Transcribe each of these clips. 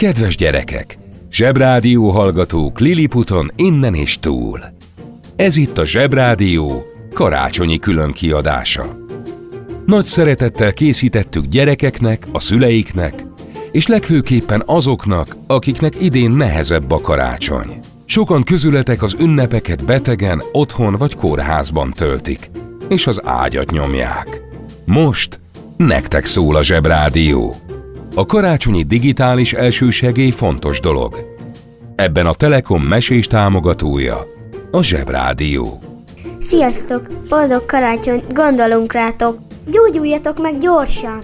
Kedves gyerekek! Zsebrádió hallgatók Liliputon innen és túl. Ez itt a Zsebrádió karácsonyi külön kiadása. Nagy szeretettel készítettük gyerekeknek, a szüleiknek, és legfőképpen azoknak, akiknek idén nehezebb a karácsony. Sokan közületek az ünnepeket betegen, otthon vagy kórházban töltik, és az ágyat nyomják. Most nektek szól a Zsebrádió. A karácsonyi digitális elsősegély fontos dolog. Ebben a Telekom mesés támogatója a Zsebrádió. Sziasztok! Boldog karácsony! Gondolunk rátok! Gyógyuljatok meg gyorsan!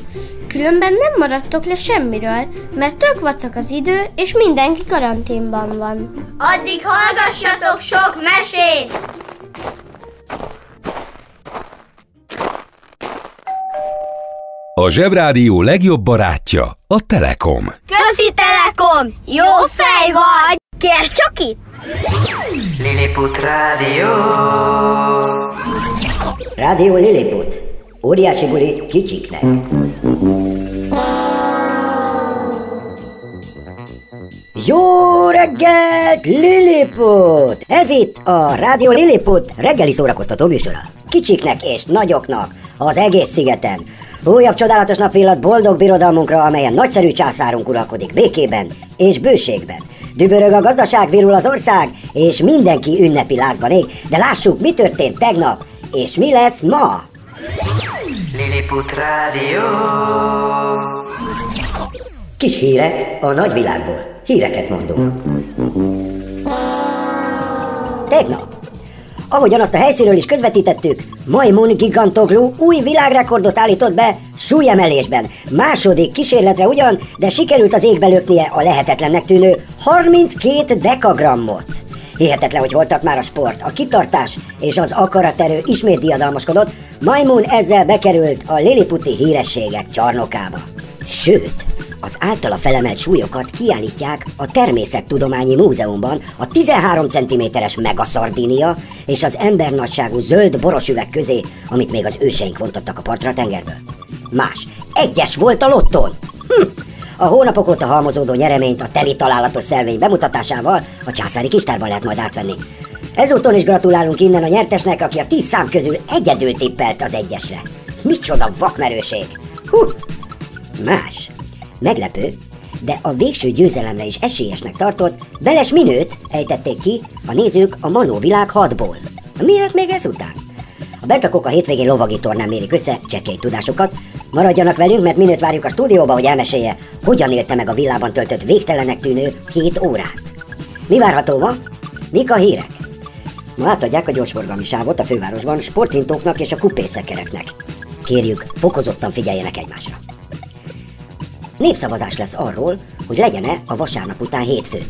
Különben nem maradtok le semmiről, mert tök vacak az idő, és mindenki karanténban van. Addig hallgassatok sok mesét! A Zsebrádió legjobb barátja a Telekom. Közi Telekom! Jó fej vagy! Kérd csak itt! Lilliput Rádió. Rádió Lilliput. Óriási buli kicsiknek. Jó reggelt, Lilliput! Ez itt a Rádió Lilliput reggeli szórakoztató műsora. Kicsiknek és nagyoknak az egész szigeten. Újabb csodálatos napillat boldog birodalmunkra, amelyen nagyszerű császárunk uralkodik békében és bőségben. Dübörög a gazdaság, virul az ország, és mindenki ünnepi lázban ég, de lássuk, mi történt tegnap, és mi lesz ma. Lilliput Rádió. Kis hírek a nagyvilágból. Híreket mondunk. Tegnap, ahogyan azt a helyszínről is közvetítettük, Majmun Gigantoglu új világrekordot állított be súlyemelésben. Második kísérletre ugyan, de sikerült az égbe löknie a lehetetlennek tűnő 32 dekagrammot. Hihetetlen, hogy voltak már a sport, a kitartás és az akaraterő ismét diadalmaskodott, Majmun ezzel bekerült a Liliputi hírességek csarnokába. Sőt, az általa felemelt súlyokat kiállítják a Természettudományi Múzeumban a 13 cm-es megaszardinia és az embernagyságú zöld boros üveg közé, amit még az őseink vontottak a partra tengerből. Más, egyes volt a lottón! Hm. A hónapok óta halmozódó nyereményt a teli találatos szelvény bemutatásával a császári kistárban lehet majd átvenni. Ezúton is gratulálunk innen a nyertesnek, aki a tíz szám közül egyedül tippelt az egyesre. Micsoda vakmerőség! Hú, Más. Meglepő, de a végső győzelemre is esélyesnek tartott Beles Minőt ejtették ki a nézők a Manó világ 6-ból. Miért még ezután? A beltakok a hétvégén lovagi tornán mérik össze csekély tudásokat. Maradjanak velünk, mert Minőt várjuk a stúdióba, hogy elmesélje, hogyan élte meg a villában töltött végtelenek tűnő 7 órát. Mi várható ma? Mik a hírek? Ma átadják a gyorsforgalmi sávot a fővárosban sporthintóknak és a kupészekereknek. Kérjük, fokozottan figyeljenek egymásra. Népszavazás lesz arról, hogy legyen-e a vasárnap után hétfő.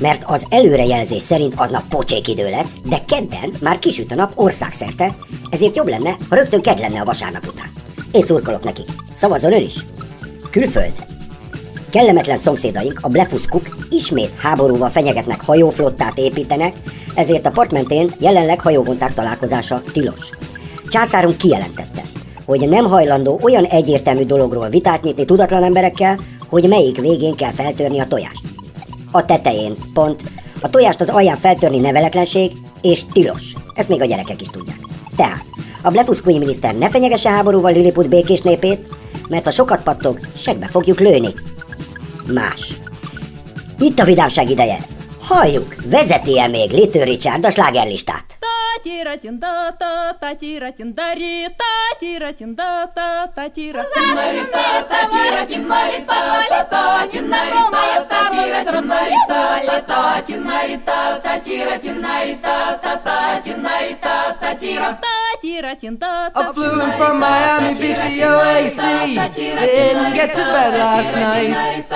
Mert az előrejelzés szerint aznap pocsék idő lesz, de kedden már kisüt a nap országszerte, ezért jobb lenne, ha rögtön kedd lenne a vasárnap után. Én szurkolok neki. Szavazzon ön is. Külföld. Kellemetlen szomszédaink, a blefuszkuk ismét háborúval fenyegetnek hajóflottát építenek, ezért a part mentén jelenleg hajóvonták találkozása tilos. Császárunk kijelentette, hogy nem hajlandó olyan egyértelmű dologról vitát nyitni tudatlan emberekkel, hogy melyik végén kell feltörni a tojást. A tetején, pont. A tojást az alján feltörni neveletlenség, és tilos. Ezt még a gyerekek is tudják. Tehát, a blefuszkói miniszter ne fenyegesse háborúval Lilliput békés népét, mert ha sokat pattog, segbe fogjuk lőni. Más. Itt a vidámság ideje. Halljuk, vezeti-e még Little Richard a slágerlistát? Татира I flew in from Miami Beach, BOAC. Didn't get to bed last night.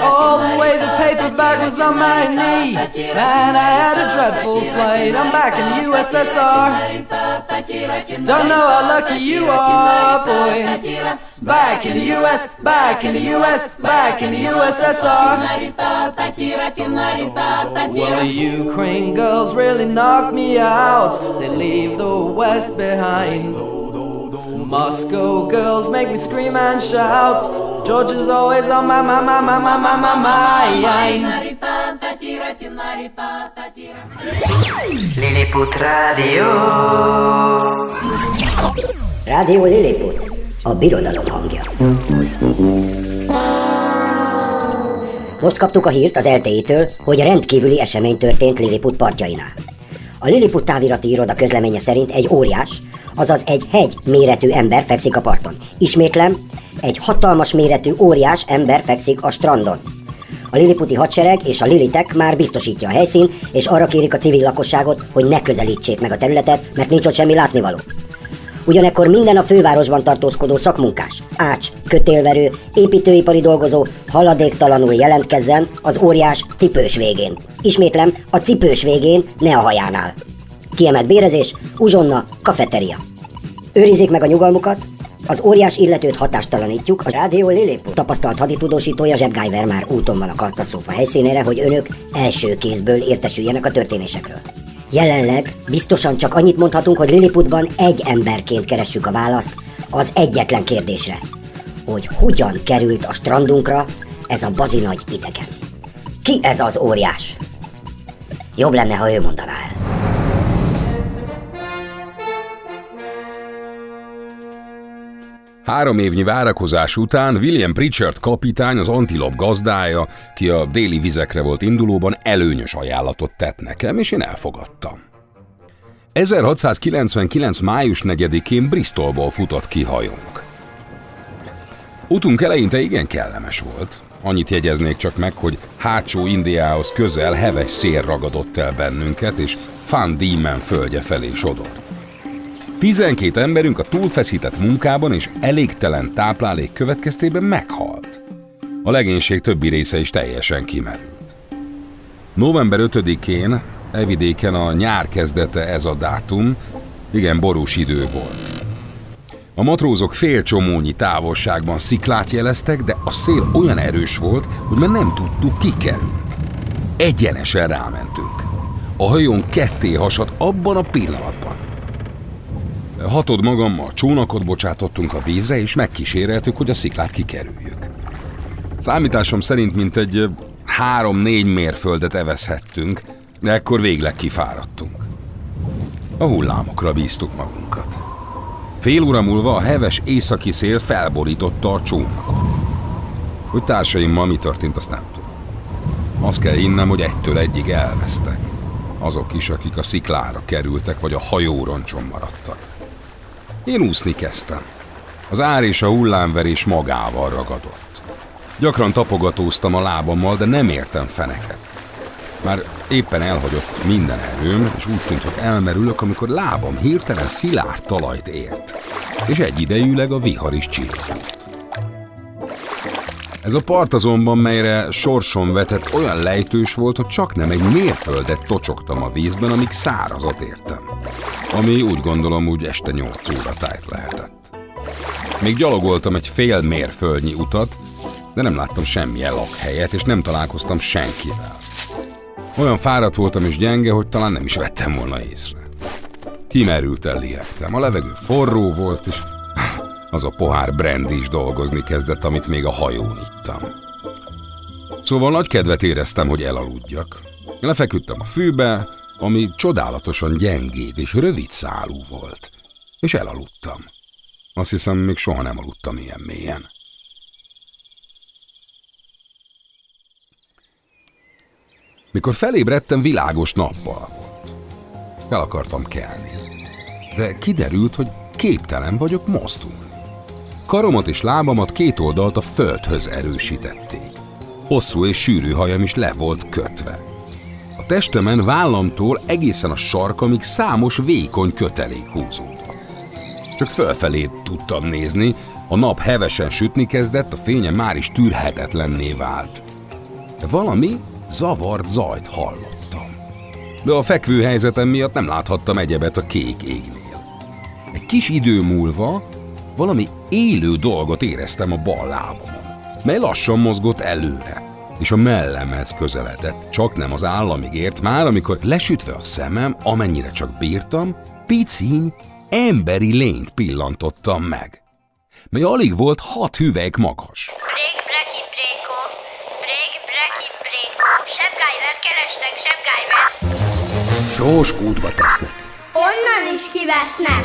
All the way the paper bag was on my knee. Man, I had a dreadful flight. I'm back in the USSR. Don't know how lucky you are, boy. Back in the US, back in the US, back in the USSR. Well, the Ukraine girls really knock me out. They leave the West behind. Moscow girls make me scream and shout. George is always on my, my, my, my, my, my, my mind. Lilliput Rádió. Rádió Lilliput, a birodalom hangja. Most kaptuk a hírt az LTI-től, hogy rendkívüli esemény történt Lilliput partjainál. A Lilliput távirati iroda közleménye szerint egy óriás, azaz egy hegy méretű ember fekszik a parton. Ismétlem, egy hatalmas méretű óriás ember fekszik a strandon. A liliputi hadsereg és a lilitek már biztosítja a helyszín, és arra kérik a civil lakosságot, hogy ne közelítsék meg a területet, mert nincs ott semmi látnivaló. Ugyanekkor minden a fővárosban tartózkodó szakmunkás, ács, kötélverő, építőipari dolgozó haladéktalanul jelentkezzen az óriás cipős végén. Ismétlem, a cipős végén, ne a hajánál. Kiemelt bérezés, uzsonna, kafeteria. Őrizzék meg a nyugalmukat, az óriás illetőt hatástalanítjuk, a Rádió Lilliput tapasztalt haditudósítója Zsebgájver már úton van a katasztrófa helyszínére, hogy önök első kézből értesüljenek a történésekről. Jelenleg biztosan csak annyit mondhatunk, hogy Lilliputban egy emberként keressük a választ az egyetlen kérdésre, hogy hogyan került a strandunkra ez a bazinagy idegen. Ki ez az óriás? Jobb lenne, ha ő mondaná el. Három évnyi várakozás után William Pritchard kapitány, az Antilop gazdája, ki a déli vizekre volt indulóban, előnyös ajánlatot tett nekem, és én elfogadtam. 1699. május 4-én Bristolból futott ki hajónk. Utunk eleinte igen kellemes volt. Annyit jegyeznék csak meg, hogy hátsó Indiához közel heves szél ragadott el bennünket, és Van Diemen földje felé sodort. 12 emberünk a túlfeszített munkában és elégtelen táplálék következtében meghalt. A legénység többi része is teljesen kimerült. November 5-én, evidéken a nyár kezdete ez a dátum, igen borús idő volt. A matrózok fél csomónyi távolságban sziklát jeleztek, de a szél olyan erős volt, hogy már nem tudtuk kikerülni. Egyenesen rámentünk. A hajón ketté hasadt abban a pillanatban. Hatod magammal csónakot bocsátottunk a vízre, és megkíséreltük, hogy a sziklát kikerüljük. Számításom szerint mintegy három-négy mérföldet evezhettünk, de ekkor végleg kifáradtunk. A hullámokra bíztuk magunkat. Fél óra múlva a heves északi szél felborította a csónakot. Hogy társaimmal mi történt, azt nem tudom. Azt kell hinnem, hogy egytől egyig elvesztek. Azok is, akik a sziklára kerültek, vagy a hajóroncson maradtak. Én úszni kezdtem. Az ár és a hullámverés magával ragadott. Gyakran tapogatóztam a lábammal, de nem értem feneket. Már éppen elhagyott minden erőm, és úgy tűnt, hogy elmerülök, amikor lábam hirtelen szilárd talajt ért. És egyidejűleg a vihar is csillogott. Ez a part azonban, melyre sorsom vetett, olyan lejtős volt, hogy csak nem egy mérföldet tocsogtam a vízben, amíg szárazat értem. Ami úgy gondolom úgy este 8 óra tájt lehetett. Még gyalogoltam egy fél mérföldnyi utat, de nem láttam semmilyen lakhelyet, és nem találkoztam senkivel. Olyan fáradt voltam és gyenge, hogy talán nem is vettem volna észre. Kimerülten liegtem. A levegő forró volt, és az a pohár brandy is dolgozni kezdett, amit még a hajón ittam. Szóval nagy kedvet éreztem, hogy elaludjak. Lefeküdtem a fűbe, ami csodálatosan gyengéd és rövid szálú volt, és elaludtam. Azt hiszem, még soha nem aludtam ilyen mélyen. Mikor felébredtem, világos nappal volt. El akartam kelni. De kiderült, hogy képtelen vagyok mozdulni. Karomat és lábamat két oldalt a földhöz erősítették. Hosszú és sűrű hajam is le volt kötve. A testemen vállamtól egészen a sarkamig számos vékony kötelék húzódott. Csak fölfelé tudtam nézni, a nap hevesen sütni kezdett, a fénye már is tűrhetetlenné vált. De valami zavart zajt hallottam. De a fekvő helyzetem miatt nem láthattam egyebet a kék égnél. Egy kis idő múlva valami élő dolgot éreztem a bal lábamon, mely lassan mozgott előre, és a mellemhez közeledett, csak nem az államig ért már, amikor lesütve a szemem, amennyire csak bírtam, piciny, emberi lényt pillantottam meg. mely alig volt hat hüvelyk magas. Brég, breki, bréko, brég, breki, bréko, sebgájver, kerestek, sebgájver. Sós kútba tesznek, Onnan is kivesznek,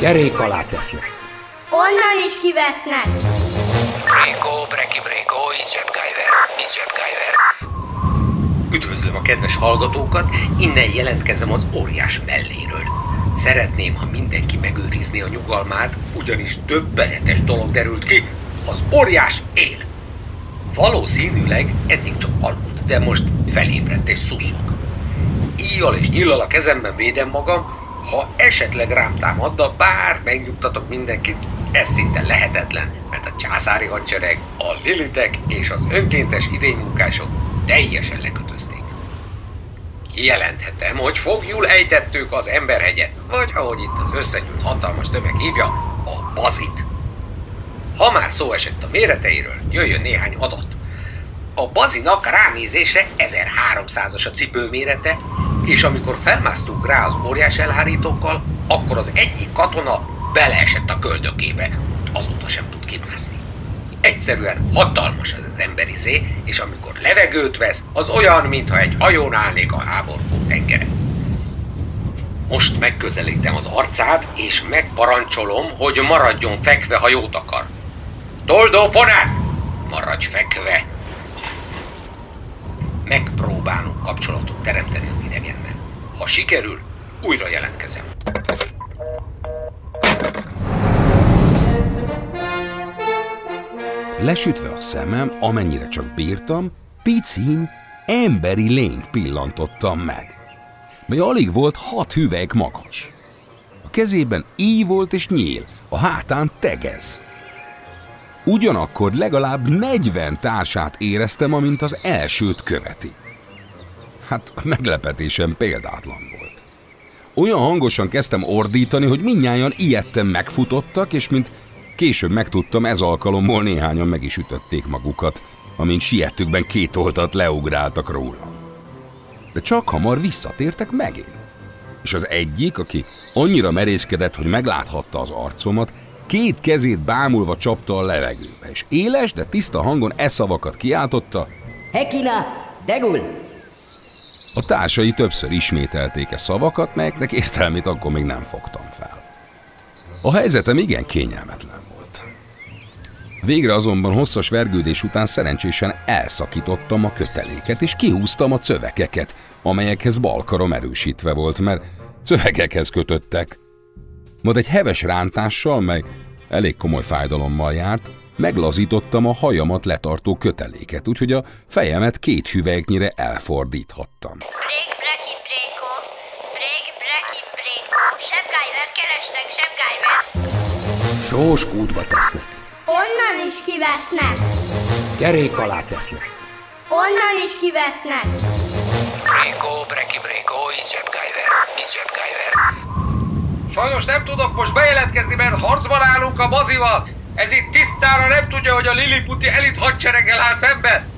kerék alá tesznek. Onnan is kivesznek. Brékó, breki, brékó, így zsebkájver, így zsebkájver. Üdvözlöm a kedves hallgatókat, innen jelentkezem az óriás melléről. Szeretném, ha mindenki megőrizné a nyugalmát, ugyanis döbbenetes dolog derült ki, az óriás él. Valószínűleg eddig csak aludt, de most felébredt és szuszog. Íjjal és nyillal a kezemben védem magam, ha esetleg rám támadna, bár megnyugtatok mindenkit, ez szinte lehetetlen, mert a császári hadsereg, a lilitek és az önkéntes idénymunkások teljesen lekötözték. Kijelenthetem, hogy fogjul ejtettük az emberhegyet, vagy ahogy itt az összegyűlt hatalmas tömeg hívja, a bazit. Ha már szó esett a méreteiről, jöjjön néhány adat. A bazinak ránézésre 1300-as a cipő mérete, és amikor felmásztunk rá az óriás elhárítókkal, akkor az egyik katona beleesett a köldökébe, azóta sem tud kimászni. Egyszerűen hatalmas ez az emberizé, és amikor levegőt vesz, az olyan, mintha egy hajón állnék a háborgó tengeren. Most megközelítem az arcát, és megparancsolom, hogy maradjon fekve, ha jót akar. Toldó fonát! Maradj fekve! Megpróbálunk kapcsolatot teremteni az idegennel. Ha sikerül, újra jelentkezem. Lesütve a szemem, amennyire csak bírtam, picin, emberi lényt pillantottam meg, mely alig volt hat hüvelyk magas. A kezében íj volt és nyíl, a hátán tegez. Ugyanakkor legalább 40 társát éreztem, amint az elsőt követi. Hát meglepetésem példátlan volt. Olyan hangosan kezdtem ordítani, hogy minnyáján ijedten megfutottak, és mint később megtudtam, ez alkalommal néhányan meg is ütötték magukat, amint sietükben két oltat leugráltak róla. De csak hamar visszatértek megint. És az egyik, aki annyira merészkedett, hogy megláthatta az arcomat, két kezét bámulva csapta a levegőbe, és éles, de tiszta hangon e szavakat kiáltotta, Hekina, degul! a társai többször ismételték e szavakat, melyeknek értelmét akkor még nem fogtam fel. A helyzetem igen kényelmetlen. Végre azonban hosszas vergődés után szerencsésen elszakítottam a köteléket, és kihúztam a cövekeket, amelyekhez balkarom erősítve volt, mert cövekekhez kötöttek. Majd egy heves rántással, mely elég komoly fájdalommal járt, meglazítottam a hajamat letartó köteléket, úgyhogy a fejemet két hüvelyknyire elfordíthattam. Brég, breki, bréko, brég, breki, bréko, sebgájver, kerestek, sebgájver. Sós kútba tesznek, Onnan is kivesznek, kerék alá tesznek. onnan is kivesznek. Brékó, breki, brékó, így zsebkájver. Sajnos nem tudok most bejelentkezni, mert harcban állunk a bazival. Ez itt tisztára nem tudja, hogy a Liliputi elit hadsereggel áll szemben.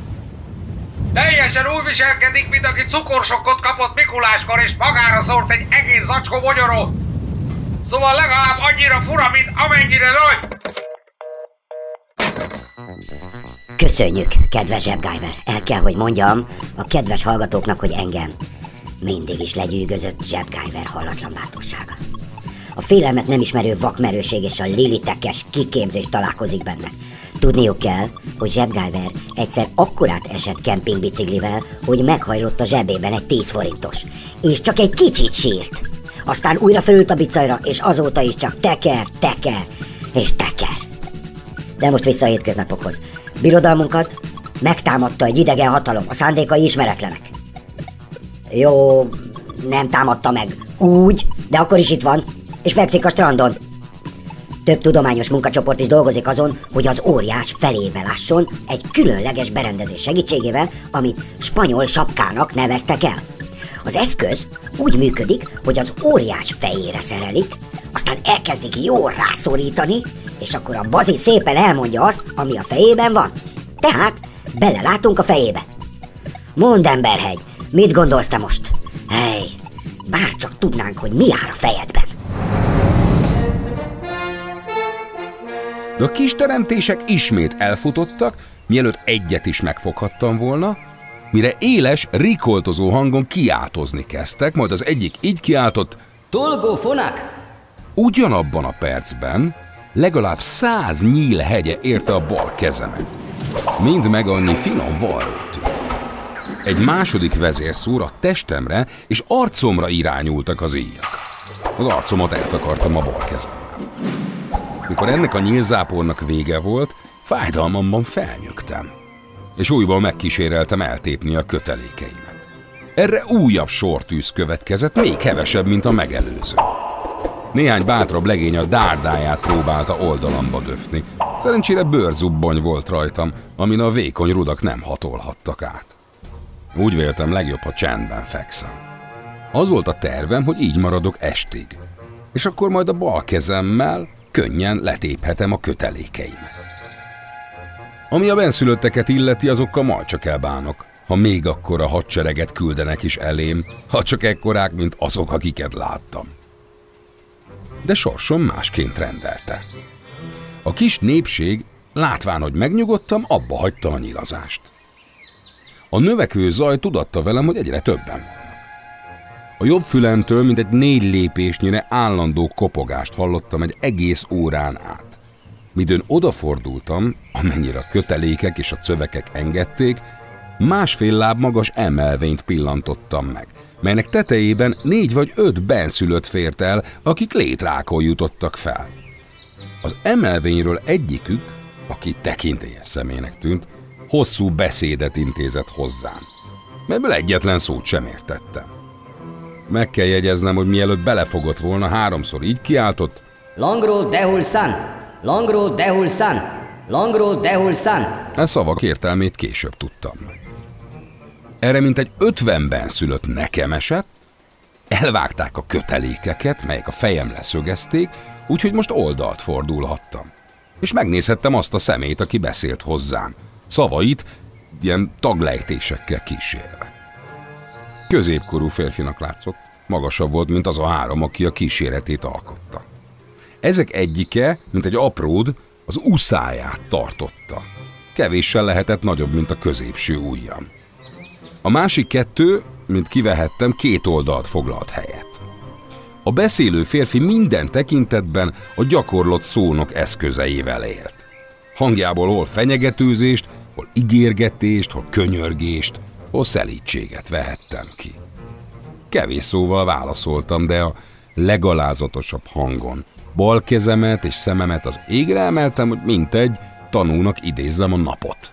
Teljesen úgy viselkedik, mint aki cukorsokkot kapott Mikuláskor, és magára szórt egy egész zacskó mogyorót. Szóval legalább annyira fura, mint amennyire nagy. Köszönjük, kedves zsebgájver. El kell, hogy mondjam a kedves hallgatóknak, hogy engem mindig is legyűgözött zsebgájver hallatlan bátorsága. A félelmet nem ismerő vakmerőség és a lilitekes kiképzés találkozik benne. Tudniuk kell, hogy zsebgájver egyszer akkorát esett kempingbiciklivel, hogy meghajlott a zsebében egy 10 forintos. És csak egy kicsit sírt. Aztán újra felült a bicajra, és azóta is csak teker, teker és teker. De most vissza a hétköznapokhoz. Birodalmunkat megtámadta egy idegen hatalom, a szándékai ismeretlenek. Jó, nem támadta meg úgy, de akkor is itt van, és fekszik a strandon. Több tudományos munkacsoport is dolgozik azon, hogy az óriás felébe lásson egy különleges berendezés segítségével, amit spanyol sapkának neveztek el. Az eszköz úgy működik, hogy az óriás fejére szerelik, aztán elkezdik jól rászorítani, és akkor a bazi szépen elmondja azt, ami a fejében van. Tehát belelátunk a fejébe. Mondd, emberhegy, mit gondolsz te most? Hely, bár csak tudnánk, hogy mi jár a fejedben. De a kis teremtések ismét elfutottak, mielőtt egyet is megfoghattam volna, mire éles, rikoltozó hangon kiáltozni kezdtek, majd az egyik így kiáltott, Tolgó fonak! Ugyanabban a percben legalább száz nyíl hegye érte a bal kezemet. Mind meg annyi finom varró tűnt. Egy második vezérszór a testemre és arcomra irányultak az íjak. Az arcomat eltakartam a bal kezemmel. Mikor ennek a nyílzápornak vége volt, fájdalmamban felnyögtem, és újból megkíséreltem eltépni a kötelékeimet. Erre újabb sortűz következett, még kevesebb, mint a megelőző. Néhány bátrabb legény a dárdáját próbálta oldalamba döfni. Szerencsére bőrzubbony volt rajtam, amin a vékony rudak nem hatolhattak át. Úgy véltem legjobb, ha csendben fekszem. Az volt a tervem, hogy így maradok estig. És akkor majd a bal kezemmel könnyen letéphetem a kötelékeimet. Ami a benszülötteket illeti, azokkal majd csak elbánok, ha még akkor a hadsereget küldenek is elém, ha csak ekkorák, mint azok, akiket láttam. De sorsom másként rendelte. A kis népség, látván, hogy megnyugodtam, abba hagyta a nyilazást. A növekvő zaj tudatta velem, hogy egyre többen. A jobb fülemtől mindegy négy lépésnyire állandó kopogást hallottam egy egész órán át. Midőn odafordultam, amennyire a kötelékek és a cövekek engedték, másfél láb magas emelvényt pillantottam meg, melynek tetejében négy vagy öt benszülött fért el, akik létrákon jutottak fel. Az emelvényről egyikük, aki tekintélyes személynek tűnt, hosszú beszédet intézett hozzám, melyből egyetlen szót sem értettem. Meg kell jegyeznem, hogy mielőtt belefogott volna, háromszor így kiáltott, Langro dehul san! Langro dehul san! Langro dehul san! E szavak értelmét később tudtam. Erre mint egy ötvenben szülött nekem esett, elvágták a kötelékeket, melyek a fejem leszögezték, úgyhogy most oldalt fordulhattam. És megnézhettem azt a szemét, aki beszélt hozzám. Szavait ilyen taglejtésekkel kísérve. Középkorú férfinak látszott, magasabb volt, mint az a három, aki a kíséretét alkotta. Ezek egyike, mint egy apród, az uszáját tartotta. Kevéssel lehetett nagyobb, mint a középső ujjam. A másik kettő, mint kivehettem, két oldalt foglalt helyet. A beszélő férfi minden tekintetben a gyakorlott szónok eszközeivel élt. Hangjából hol fenyegetőzést, hol ígérgetést, hol könyörgést, hol szelítséget vehettem ki. Kevés szóval válaszoltam, de a legalázatosabb hangon. Bal kezemet és szememet az égre emeltem, hogy mintegy, tanúnak idézzem a napot.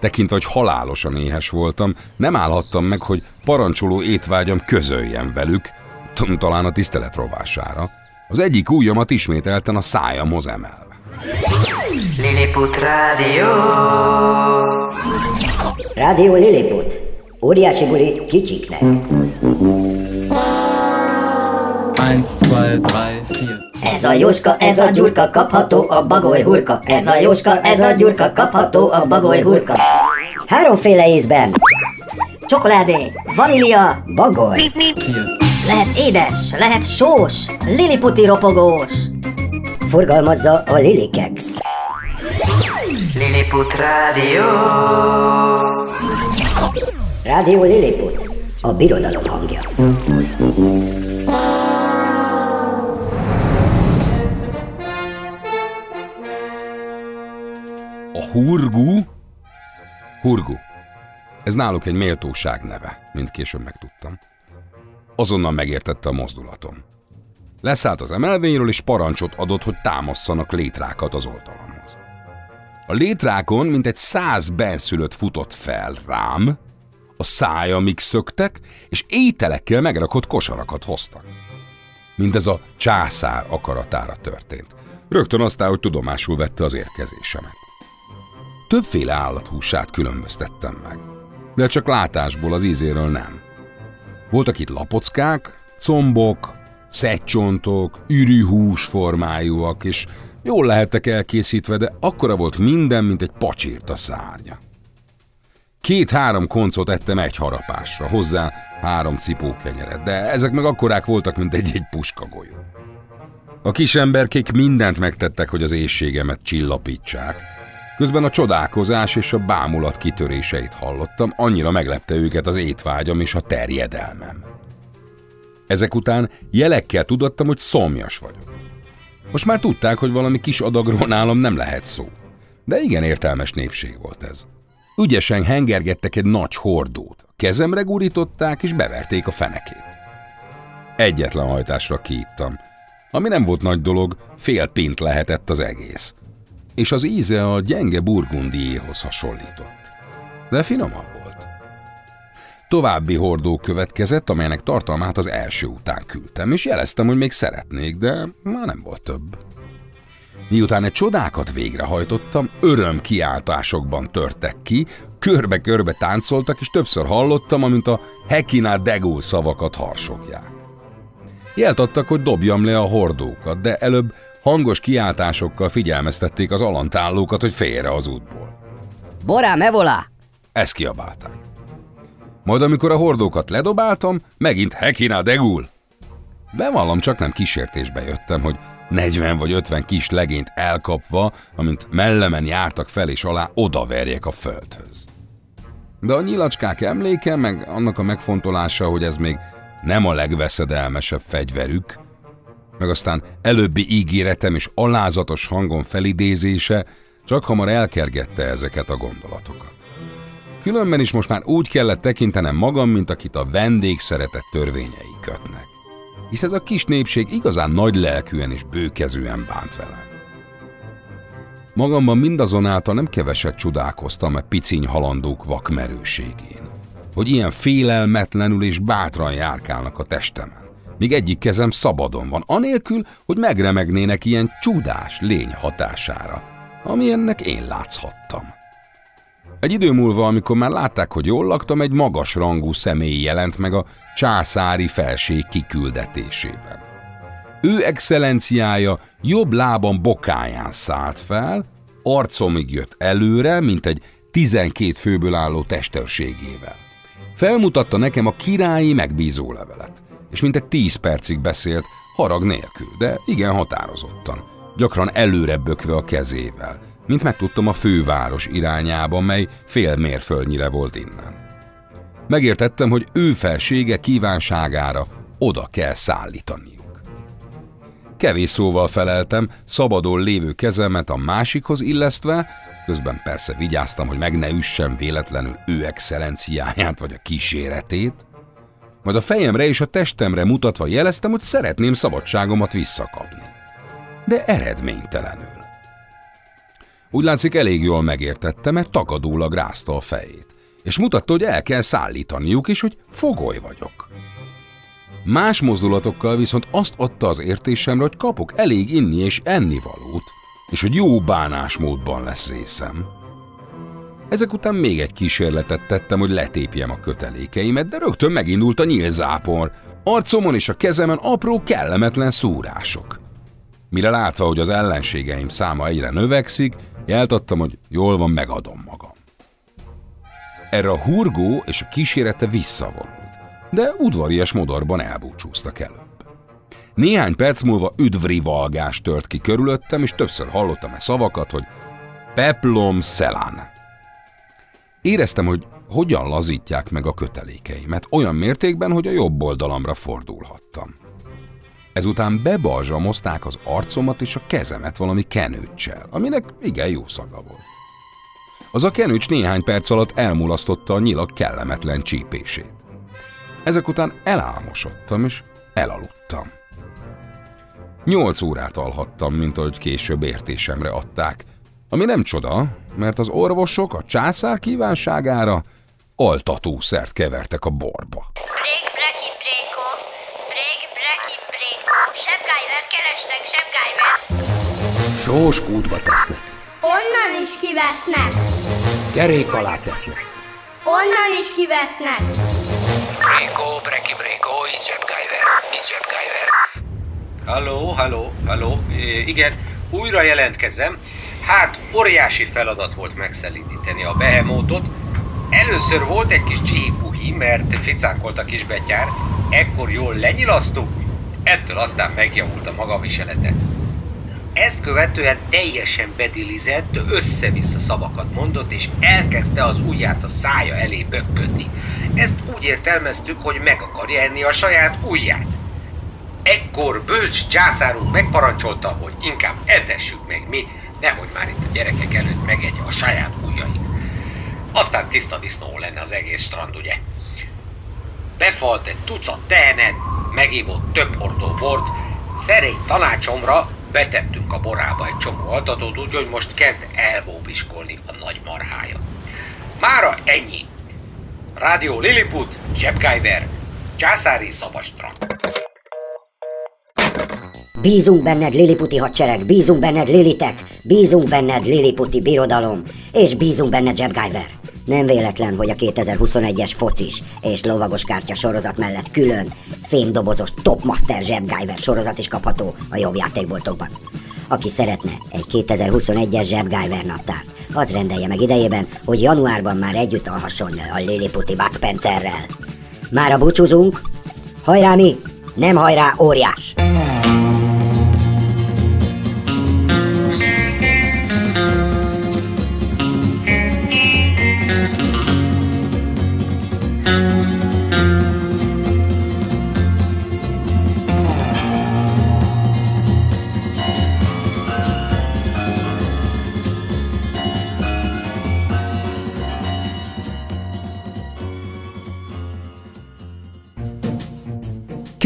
Tekintve, hogy halálosan éhes voltam, nem állhattam meg, hogy parancsoló étvágyam közöljen velük, talán a tisztelet rovására. Az egyik ujjamat ismételten a szájamhoz emelve. Lilliput Rádió. Rádió Lilliput. Óriási buli kicsiknek. 1, 2, 3, 4. Ez a Jóska, ez a Gyurka, kapható a bagoly hurka. Ez a Jóska, ez a Gyurka, kapható a bagoly hurka. Háromféle ízben. Csokoládé, vanília, bagoly. Lehet édes, lehet sós, liliputi ropogós. Forgalmazza a Lilikex. Lilliput Rádió. Rádió Lilliput. A birodalom hangja. A hurgu? Hurgu. Ez náluk egy méltóság neve, mint később megtudtam. Azonnal megértette a mozdulatom. Leszállt az emelvényről, és parancsot adott, hogy támasszanak létrákat az oldalamhoz. A létrákon mintegy száz benszülött futott fel rám, a szájamig szöktek, és ételekkel megrakott kosarakat hoztak. Mindez a császár akaratára történt. Rögtön aztán, hogy tudomásul vette az érkezésemet. Többféle állathúsát különböztettem meg, de csak látásból az ízéről nem. Voltak itt lapockák, combok, szegycsontok, ürihús formájúak, és jól lehettek elkészítve, de akkora volt minden, mint egy pacsírt a szárnya. Két-három koncot ettem egy harapásra, hozzá három cipókenyeret, de ezek meg akkorák voltak, mint egy-egy puskagolyó. A kis emberkék mindent megtettek, hogy az éjségemet csillapítsák. Közben a csodálkozás és a bámulat kitöréseit hallottam, annyira meglepte őket az étvágyam és a terjedelmem. Ezek után jelekkel tudattam, hogy szomjas vagyok. Most már tudták, hogy valami kis adagról nálam nem lehet szó. De igen értelmes népség volt ez. Ügyesen hengergettek egy nagy hordót, kezemre gurították és beverték a fenekét. Egyetlen hajtásra kiittam, ami nem volt nagy dolog, fél pint lehetett az egész. És az íze a gyenge burgundiéhoz hasonlított. De finomabb volt. További hordó következett, amelynek tartalmát az első után küldtem, és jeleztem, hogy még szeretnék, de már nem volt több. Miután egy csodákat végrehajtottam, öröm kiáltásokban törtek ki, körbe-körbe táncoltak, és többször hallottam, amint a Hekina Degó szavakat harsogják. Jelt adtak, hogy dobjam le a hordókat, de előbb hangos kiáltásokkal figyelmeztették az alantállókat, hogy félre az útból. Borá, mevolá! Ezt kiabálták. Majd amikor a hordókat ledobáltam, megint Hekina Degul. Bevallom, csak nem kísértésbe jöttem, hogy 40 vagy 50 kis legényt elkapva, amint mellemen jártak fel és alá, odaverjek a földhöz. De a nyilacskák emléke, meg annak a megfontolása, hogy ez még nem a legveszedelmesebb fegyverük, meg aztán előbbi ígéretem és alázatos hangon felidézése csak hamar elkergette ezeket a gondolatokat. Különben is most már úgy kellett tekintenem magam, mint akit a vendég szeretett törvényei kötnek. Hisz ez a kis népség igazán nagy lelkűen és bőkezűen bánt velem. Magamban mindazonáltal nem keveset csodálkoztam a piciny halandók vakmerőségén hogy ilyen félelmetlenül és bátran járkálnak a testemen. Míg egyik kezem szabadon van, anélkül, hogy megremegnének ilyen csodás lény hatására, ennek én látszhattam. Egy idő múlva, amikor már látták, hogy jól laktam, egy magas rangú személy jelent meg a császári felség kiküldetésében. Ő excellenciája jobb lábam bokáján szállt fel, arcomig jött előre, mint egy 12 főből álló testőrségével. Felmutatta nekem a királyi megbízó levelet, és mintegy tíz percig beszélt, harag nélkül, de igen határozottan, gyakran előre bökve a kezével, mint megtudtam a főváros irányába, mely fél mérföldnyire volt innen. Megértettem, hogy ő felsége kívánságára oda kell szállítaniuk. Kevés szóval feleltem, szabadon lévő kezemet a másikhoz illesztve, Közben persze vigyáztam, hogy meg ne üssem véletlenül ő excellenciáját vagy a kíséretét. Majd a fejemre és a testemre mutatva jeleztem, hogy szeretném szabadságomat visszakapni. De eredménytelenül. Úgy látszik elég jól megértette, mert tagadólag rázta a fejét, és mutatta, hogy el kell szállítaniuk, és hogy fogoly vagyok. Más mozdulatokkal viszont azt adta az értésemre, hogy kapok elég inni és ennivalót, és hogy jó bánásmódban lesz részem. Ezek után még egy kísérletet tettem, hogy letépjem a kötelékeimet, de rögtön megindult a nyílzápor. Arcomon és a kezemen apró, kellemetlen szúrások. Mire látva, hogy az ellenségeim száma egyre növekszik, jeltattam, hogy jól van, megadom magam. Erre a hurgó és a kísérete visszavonult, de udvarias modorban elbúcsúztak elő. Néhány perc múlva üdvrivalgás tört ki körülöttem, és többször hallottam e szavakat, hogy peplom szelán. Éreztem, hogy hogyan lazítják meg a kötelékeimet, olyan mértékben, hogy a jobb oldalamra fordulhattam. Ezután bebalzsamozták az arcomat és a kezemet valami kenőccsel, aminek igen jó szaga volt. Az a kenőcs néhány perc alatt elmulasztotta a nyilak kellemetlen csípését. Ezek után elálmosodtam és elaludtam. Nyolc órát alhattam, mint ahogy később értésemre adták. Ami nem csoda, mert az orvosok a császár kívánságára altatószert kevertek a borba. Brég, breki, bréko, brég, breki, bréko, sebgájvert keresnek, sebgájvert. Sós kútba tesznek. Onnan is kivesznek. Kerék alá tesznek. Onnan is kivesznek. Bréko, breki, bréko, így zsebkájver, így zsebkájver. Halló, halló, halló, igen, újra jelentkezem. Hát, óriási feladat volt megszelídíteni a behemótot. Először volt egy kis csihipuhi, mert ficákolt a kisbetyár, ekkor jól lenyilasztuk, Ettől aztán megjavult a maga viselete. Ezt követően teljesen bedilizett, össze-vissza szavakat mondott, és elkezdte az ujját a szája elé bökködni. Ezt úgy értelmeztük, hogy meg akarja enni a saját ujját. Ekkor bölcs császárunk megparancsolta, hogy inkább etessük meg mi, nehogy már itt a gyerekek előtt megegye a saját ujjait. Aztán tiszta disznó lenne az egész strand, ugye? Befalt egy tucat tehenet, megívott több hordó bort, szerény tanácsomra betettünk a borába egy csomó altatót, úgyhogy most kezd elbóbiskolni a nagy marhája. Mára ennyi. Rádió Lilliput, Zsebkájver, Császári Szabastrand. Bízunk benned, Liliputi hadsereg, bízunk benned, Lilitek, bízunk benned, Liliputi birodalom, és bízunk benned, Zsebgájver. Nem véletlen, hogy a 2021-es focis és lovagos kártya sorozat mellett külön fémdobozos Topmaster Zsebgájver sorozat is kapható a jobb játékboltokban. Aki szeretne egy 2021-es Zsebgájver naptár, az rendelje meg idejében, hogy januárban már együtt alhasson a Liliputi Bud Spencerrel. Mára búcsúzunk, hajrá mi, nem hajrá óriás!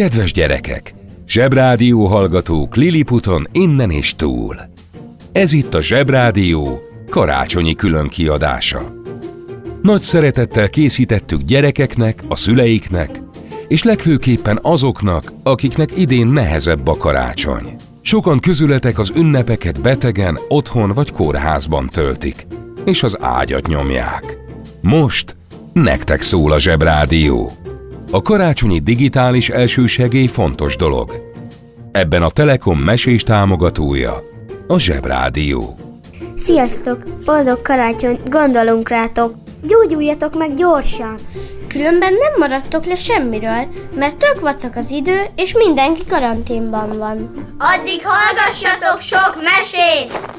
Kedves gyerekek! Zsebrádió hallgatók Liliputon innen és túl. Ez itt a Zsebrádió karácsonyi külön kiadása. Nagy szeretettel készítettük gyerekeknek, a szüleiknek, és legfőképpen azoknak, akiknek idén nehezebb a karácsony. Sokan közületek az ünnepeket betegen, otthon vagy kórházban töltik, és az ágyat nyomják. Most nektek szól a Zsebrádió. A karácsonyi digitális elsősegély fontos dolog. Ebben a Telekom mesés támogatója a Zsebrádió. Sziasztok! Boldog karácsonyt! Gondolunk rátok! Gyógyuljatok meg gyorsan! Különben nem maradtok le semmiről, mert tök vacak az idő, és mindenki karanténban van. Addig hallgassatok sok mesét!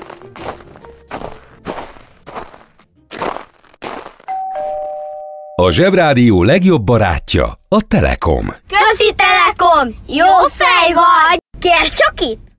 A Zsebrádió legjobb barátja a Telekom. Közi Telekom! Jó fej vagy! Kérd csak itt!